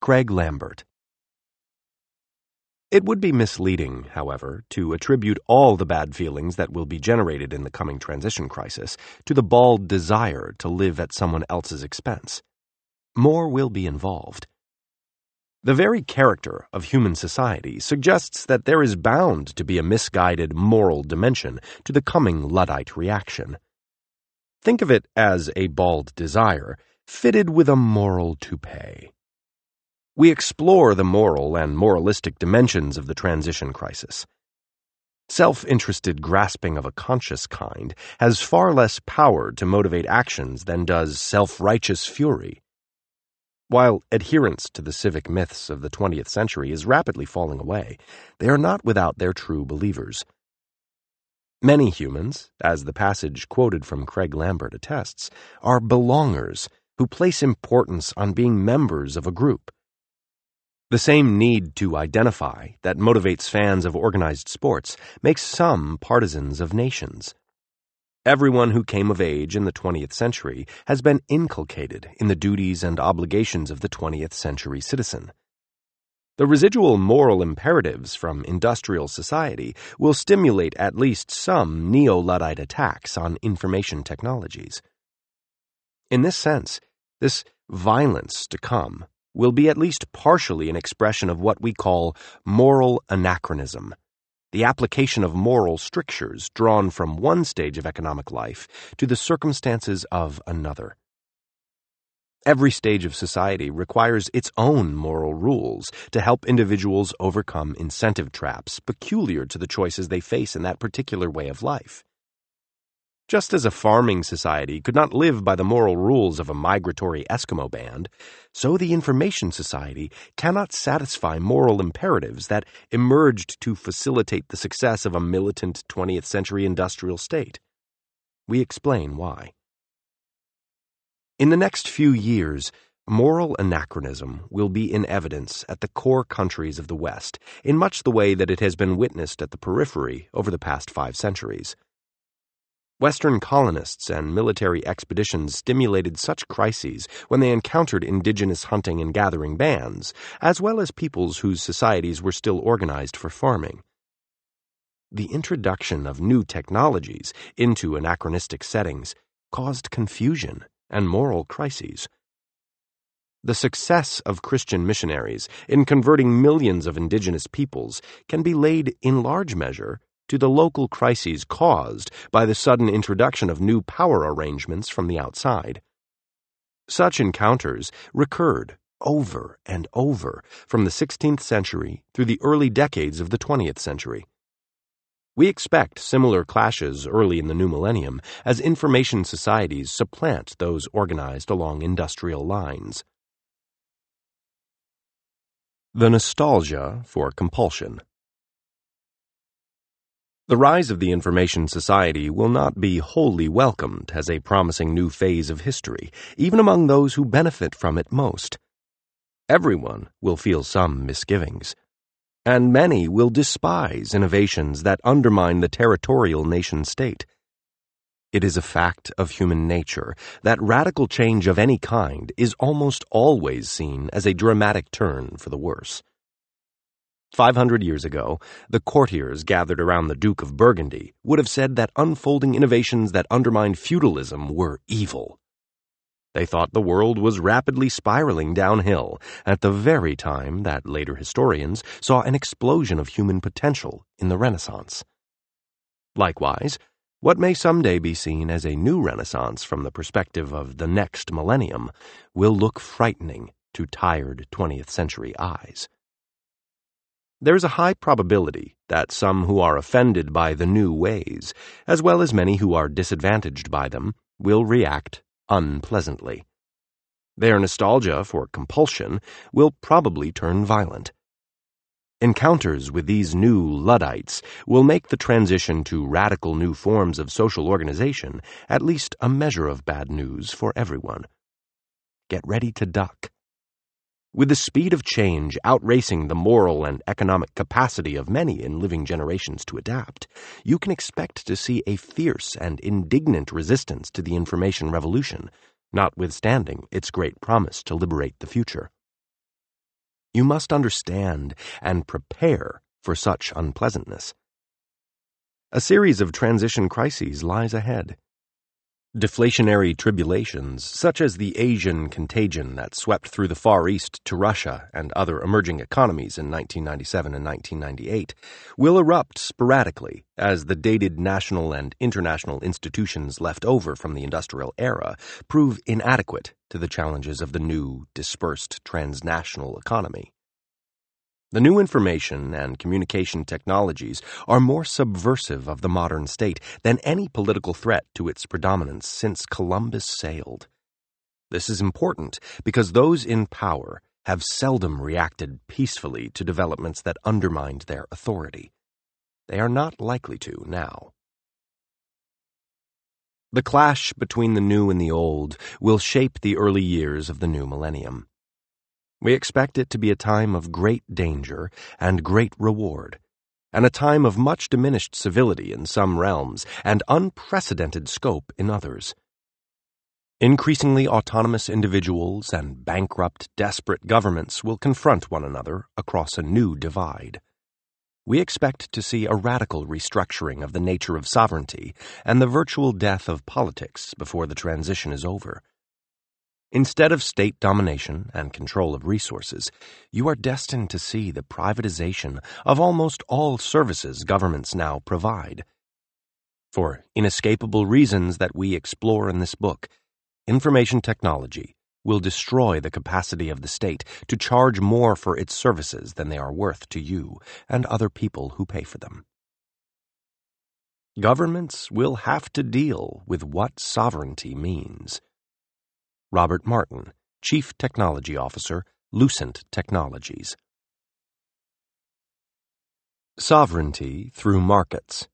Craig Lambert. It would be misleading, however, to attribute all the bad feelings that will be generated in the coming transition crisis to the bald desire to live at someone else's expense. More will be involved. The very character of human society suggests that there is bound to be a misguided moral dimension to the coming Luddite reaction. Think of it as a bald desire fitted with a moral toupee. We explore the moral and moralistic dimensions of the transition crisis. Self interested grasping of a conscious kind has far less power to motivate actions than does self righteous fury. While adherence to the civic myths of the 20th century is rapidly falling away, they are not without their true believers. Many humans, as the passage quoted from Craig Lambert attests, are belongers who place importance on being members of a group. The same need to identify that motivates fans of organized sports makes some partisans of nations. Everyone who came of age in the 20th century has been inculcated in the duties and obligations of the 20th century citizen. The residual moral imperatives from industrial society will stimulate at least some neo Luddite attacks on information technologies. In this sense, this violence to come will be at least partially an expression of what we call moral anachronism, the application of moral strictures drawn from one stage of economic life to the circumstances of another. Every stage of society requires its own moral rules to help individuals overcome incentive traps peculiar to the choices they face in that particular way of life. Just as a farming society could not live by the moral rules of a migratory Eskimo band, so the information society cannot satisfy moral imperatives that emerged to facilitate the success of a militant 20th century industrial state. We explain why. In the next few years, moral anachronism will be in evidence at the core countries of the West in much the way that it has been witnessed at the periphery over the past five centuries. Western colonists and military expeditions stimulated such crises when they encountered indigenous hunting and gathering bands, as well as peoples whose societies were still organized for farming. The introduction of new technologies into anachronistic settings caused confusion and moral crises. The success of Christian missionaries in converting millions of indigenous peoples can be laid in large measure to the local crises caused by the sudden introduction of new power arrangements from the outside. Such encounters recurred over and over from the 16th century through the early decades of the 20th century. We expect similar clashes early in the new millennium as information societies supplant those organized along industrial lines. The nostalgia for compulsion. The rise of the information society will not be wholly welcomed as a promising new phase of history, even among those who benefit from it most. Everyone will feel some misgivings, and many will despise innovations that undermine the territorial nation state. It is a fact of human nature that radical change of any kind is almost always seen as a dramatic turn for the worse. Five hundred years ago, the courtiers gathered around the Duke of Burgundy would have said that unfolding innovations that undermined feudalism were evil. They thought the world was rapidly spiraling downhill at the very time that later historians saw an explosion of human potential in the Renaissance. Likewise, what may someday be seen as a new Renaissance from the perspective of the next millennium will look frightening to tired 20th century eyes. There is a high probability that some who are offended by the new ways, as well as many who are disadvantaged by them, will react unpleasantly. Their nostalgia for compulsion will probably turn violent. Encounters with these new Luddites will make the transition to radical new forms of social organization at least a measure of bad news for everyone. Get ready to duck. With the speed of change outracing the moral and economic capacity of many in living generations to adapt, you can expect to see a fierce and indignant resistance to the information revolution, notwithstanding its great promise to liberate the future. You must understand and prepare for such unpleasantness. A series of transition crises lies ahead. Deflationary tribulations, such as the Asian contagion that swept through the Far East to Russia and other emerging economies in 1997 and 1998, will erupt sporadically as the dated national and international institutions left over from the industrial era prove inadequate to the challenges of the new, dispersed transnational economy. The new information and communication technologies are more subversive of the modern state than any political threat to its predominance since Columbus sailed. This is important because those in power have seldom reacted peacefully to developments that undermined their authority. They are not likely to now. The clash between the new and the old will shape the early years of the new millennium. We expect it to be a time of great danger and great reward, and a time of much diminished civility in some realms and unprecedented scope in others. Increasingly autonomous individuals and bankrupt, desperate governments will confront one another across a new divide. We expect to see a radical restructuring of the nature of sovereignty and the virtual death of politics before the transition is over. Instead of state domination and control of resources, you are destined to see the privatization of almost all services governments now provide. For inescapable reasons that we explore in this book, information technology will destroy the capacity of the state to charge more for its services than they are worth to you and other people who pay for them. Governments will have to deal with what sovereignty means. Robert Martin, Chief Technology Officer, Lucent Technologies. Sovereignty through markets.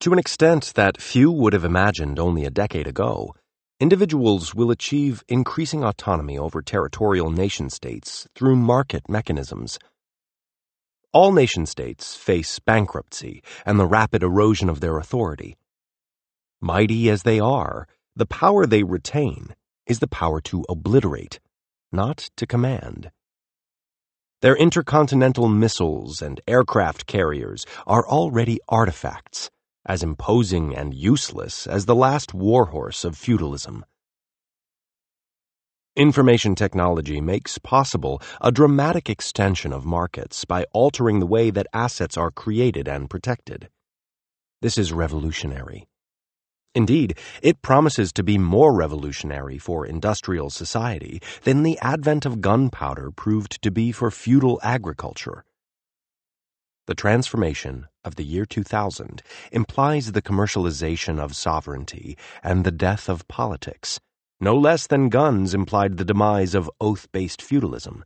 To an extent that few would have imagined only a decade ago, individuals will achieve increasing autonomy over territorial nation states through market mechanisms. All nation states face bankruptcy and the rapid erosion of their authority. Mighty as they are, the power they retain is the power to obliterate, not to command. Their intercontinental missiles and aircraft carriers are already artifacts, as imposing and useless as the last warhorse of feudalism. Information technology makes possible a dramatic extension of markets by altering the way that assets are created and protected. This is revolutionary. Indeed, it promises to be more revolutionary for industrial society than the advent of gunpowder proved to be for feudal agriculture. The transformation of the year 2000 implies the commercialization of sovereignty and the death of politics, no less than guns implied the demise of oath based feudalism.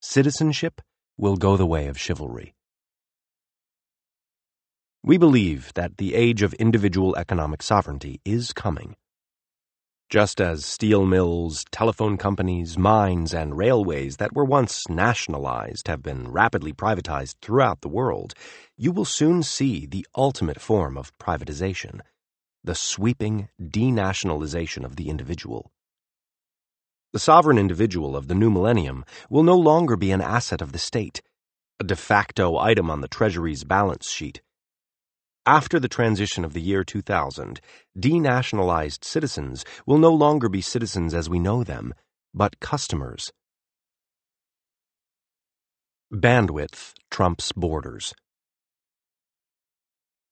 Citizenship will go the way of chivalry. We believe that the age of individual economic sovereignty is coming. Just as steel mills, telephone companies, mines, and railways that were once nationalized have been rapidly privatized throughout the world, you will soon see the ultimate form of privatization the sweeping denationalization of the individual. The sovereign individual of the new millennium will no longer be an asset of the state, a de facto item on the Treasury's balance sheet after the transition of the year 2000, denationalized citizens will no longer be citizens as we know them, but customers. Bandwidth trumps borders.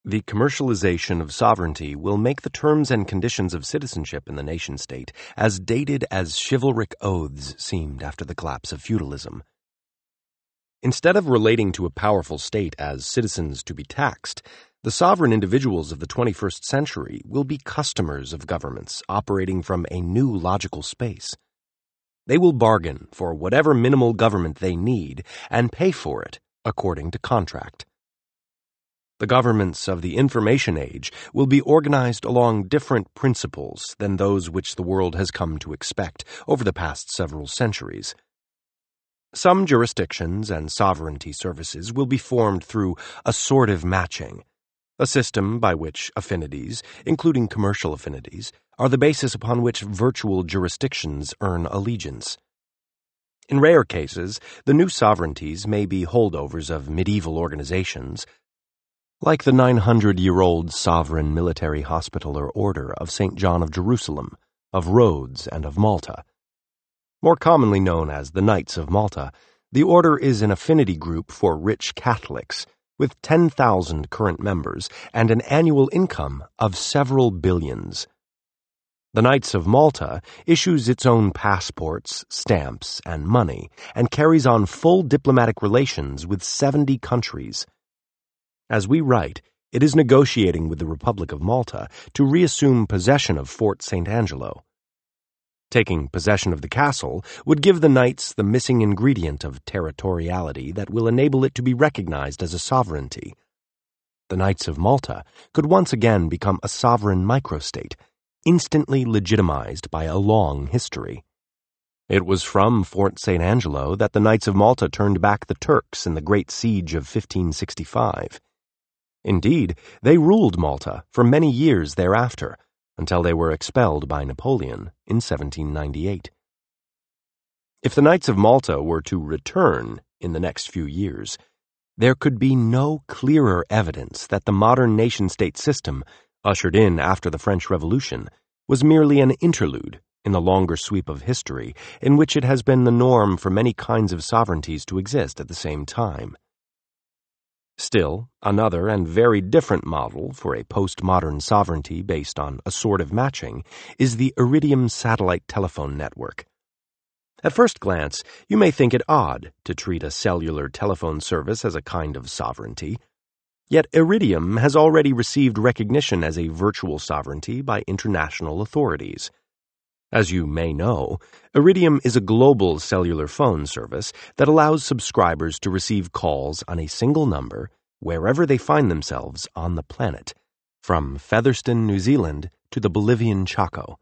The commercialization of sovereignty will make the terms and conditions of citizenship in the nation state as dated as chivalric oaths seemed after the collapse of feudalism. Instead of relating to a powerful state as citizens to be taxed, the sovereign individuals of the 21st century will be customers of governments operating from a new logical space. They will bargain for whatever minimal government they need and pay for it according to contract. The governments of the information age will be organized along different principles than those which the world has come to expect over the past several centuries. Some jurisdictions and sovereignty services will be formed through assortive matching a system by which affinities, including commercial affinities, are the basis upon which virtual jurisdictions earn allegiance. In rare cases, the new sovereignties may be holdovers of medieval organizations, like the 900 year old sovereign military hospitaller order of St. John of Jerusalem, of Rhodes, and of Malta. More commonly known as the Knights of Malta, the order is an affinity group for rich Catholics with 10,000 current members and an annual income of several billions. The Knights of Malta issues its own passports, stamps, and money, and carries on full diplomatic relations with 70 countries. As we write, it is negotiating with the Republic of Malta to reassume possession of Fort St. Angelo. Taking possession of the castle would give the knights the missing ingredient of territoriality that will enable it to be recognized as a sovereignty. The Knights of Malta could once again become a sovereign microstate, instantly legitimized by a long history. It was from Fort St. Angelo that the Knights of Malta turned back the Turks in the Great Siege of 1565. Indeed, they ruled Malta for many years thereafter, until they were expelled by Napoleon in 1798. If the Knights of Malta were to return in the next few years, there could be no clearer evidence that the modern nation state system, ushered in after the French Revolution, was merely an interlude in the longer sweep of history in which it has been the norm for many kinds of sovereignties to exist at the same time. Still, another and very different model for a postmodern sovereignty based on assortive matching is the Iridium satellite telephone network. At first glance, you may think it odd to treat a cellular telephone service as a kind of sovereignty. Yet Iridium has already received recognition as a virtual sovereignty by international authorities. As you may know, Iridium is a global cellular phone service that allows subscribers to receive calls on a single number wherever they find themselves on the planet, from Featherston, New Zealand to the Bolivian Chaco.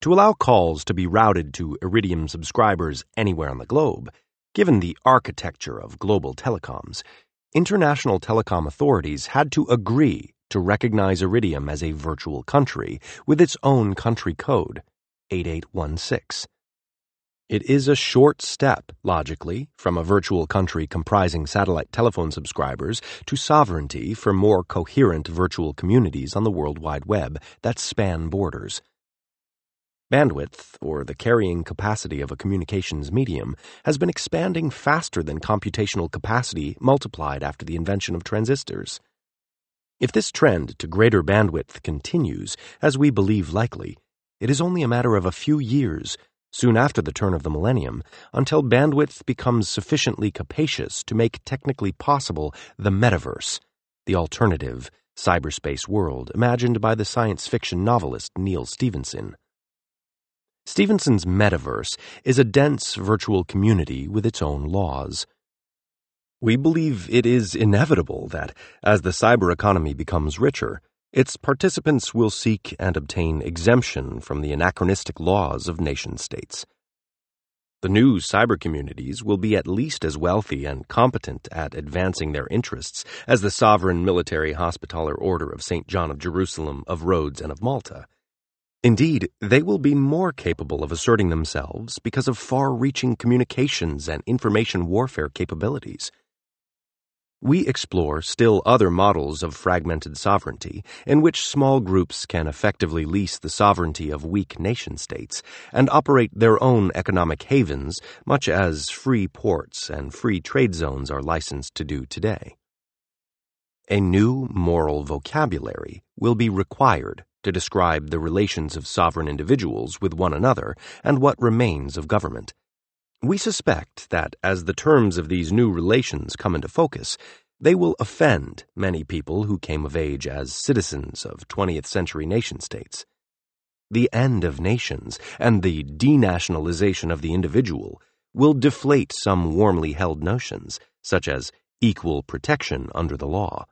To allow calls to be routed to Iridium subscribers anywhere on the globe, given the architecture of global telecoms, international telecom authorities had to agree to recognize Iridium as a virtual country with its own country code, 8816. It is a short step, logically, from a virtual country comprising satellite telephone subscribers to sovereignty for more coherent virtual communities on the World Wide Web that span borders. Bandwidth, or the carrying capacity of a communications medium, has been expanding faster than computational capacity multiplied after the invention of transistors. If this trend to greater bandwidth continues, as we believe likely, it is only a matter of a few years, soon after the turn of the millennium, until bandwidth becomes sufficiently capacious to make technically possible the metaverse, the alternative, cyberspace world imagined by the science fiction novelist Neal Stephenson. Stephenson's metaverse is a dense virtual community with its own laws. We believe it is inevitable that, as the cyber economy becomes richer, its participants will seek and obtain exemption from the anachronistic laws of nation states. The new cyber communities will be at least as wealthy and competent at advancing their interests as the sovereign military hospitaller order of St. John of Jerusalem, of Rhodes, and of Malta. Indeed, they will be more capable of asserting themselves because of far reaching communications and information warfare capabilities. We explore still other models of fragmented sovereignty in which small groups can effectively lease the sovereignty of weak nation states and operate their own economic havens, much as free ports and free trade zones are licensed to do today. A new moral vocabulary will be required to describe the relations of sovereign individuals with one another and what remains of government. We suspect that as the terms of these new relations come into focus, they will offend many people who came of age as citizens of 20th century nation states. The end of nations and the denationalization of the individual will deflate some warmly held notions, such as equal protection under the law,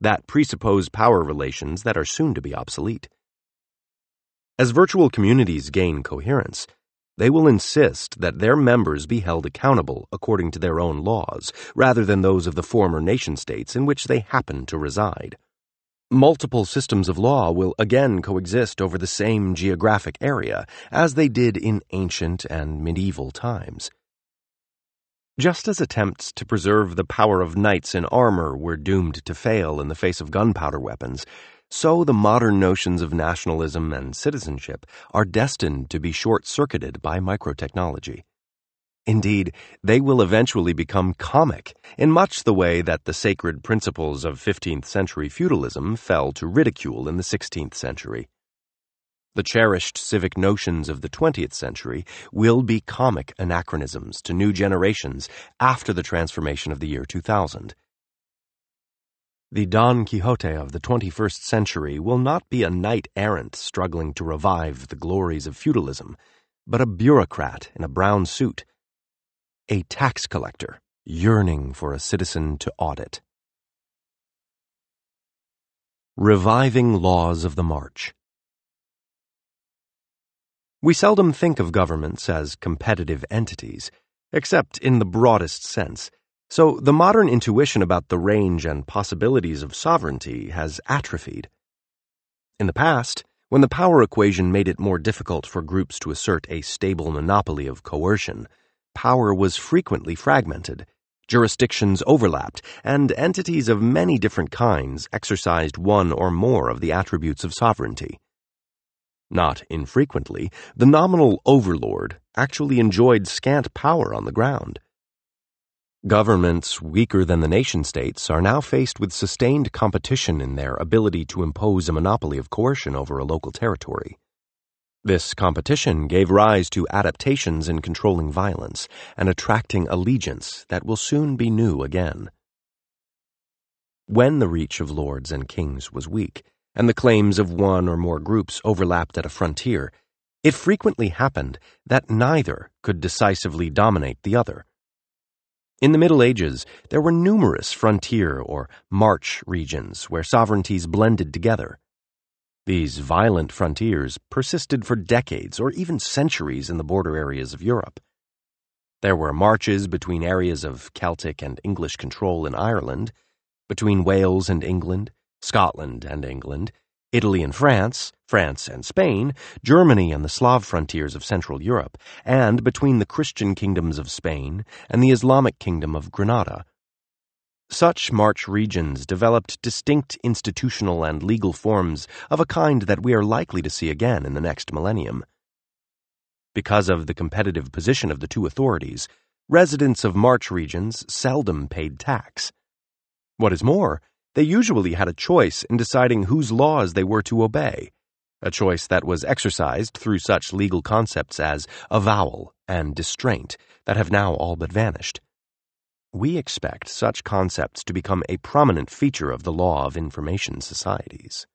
that presuppose power relations that are soon to be obsolete. As virtual communities gain coherence, they will insist that their members be held accountable according to their own laws, rather than those of the former nation states in which they happen to reside. Multiple systems of law will again coexist over the same geographic area, as they did in ancient and medieval times. Just as attempts to preserve the power of knights in armor were doomed to fail in the face of gunpowder weapons, so the modern notions of nationalism and citizenship are destined to be short circuited by microtechnology. Indeed, they will eventually become comic in much the way that the sacred principles of 15th century feudalism fell to ridicule in the 16th century. The cherished civic notions of the 20th century will be comic anachronisms to new generations after the transformation of the year 2000. The Don Quixote of the 21st century will not be a knight errant struggling to revive the glories of feudalism, but a bureaucrat in a brown suit, a tax collector yearning for a citizen to audit. Reviving Laws of the March we seldom think of governments as competitive entities, except in the broadest sense, so the modern intuition about the range and possibilities of sovereignty has atrophied. In the past, when the power equation made it more difficult for groups to assert a stable monopoly of coercion, power was frequently fragmented, jurisdictions overlapped, and entities of many different kinds exercised one or more of the attributes of sovereignty. Not infrequently, the nominal overlord actually enjoyed scant power on the ground. Governments weaker than the nation states are now faced with sustained competition in their ability to impose a monopoly of coercion over a local territory. This competition gave rise to adaptations in controlling violence and attracting allegiance that will soon be new again. When the reach of lords and kings was weak, and the claims of one or more groups overlapped at a frontier, it frequently happened that neither could decisively dominate the other. In the Middle Ages, there were numerous frontier or march regions where sovereignties blended together. These violent frontiers persisted for decades or even centuries in the border areas of Europe. There were marches between areas of Celtic and English control in Ireland, between Wales and England, Scotland and England, Italy and France, France and Spain, Germany and the Slav frontiers of Central Europe, and between the Christian kingdoms of Spain and the Islamic kingdom of Granada. Such march regions developed distinct institutional and legal forms of a kind that we are likely to see again in the next millennium. Because of the competitive position of the two authorities, residents of march regions seldom paid tax. What is more, they usually had a choice in deciding whose laws they were to obey, a choice that was exercised through such legal concepts as avowal and distraint that have now all but vanished. We expect such concepts to become a prominent feature of the law of information societies.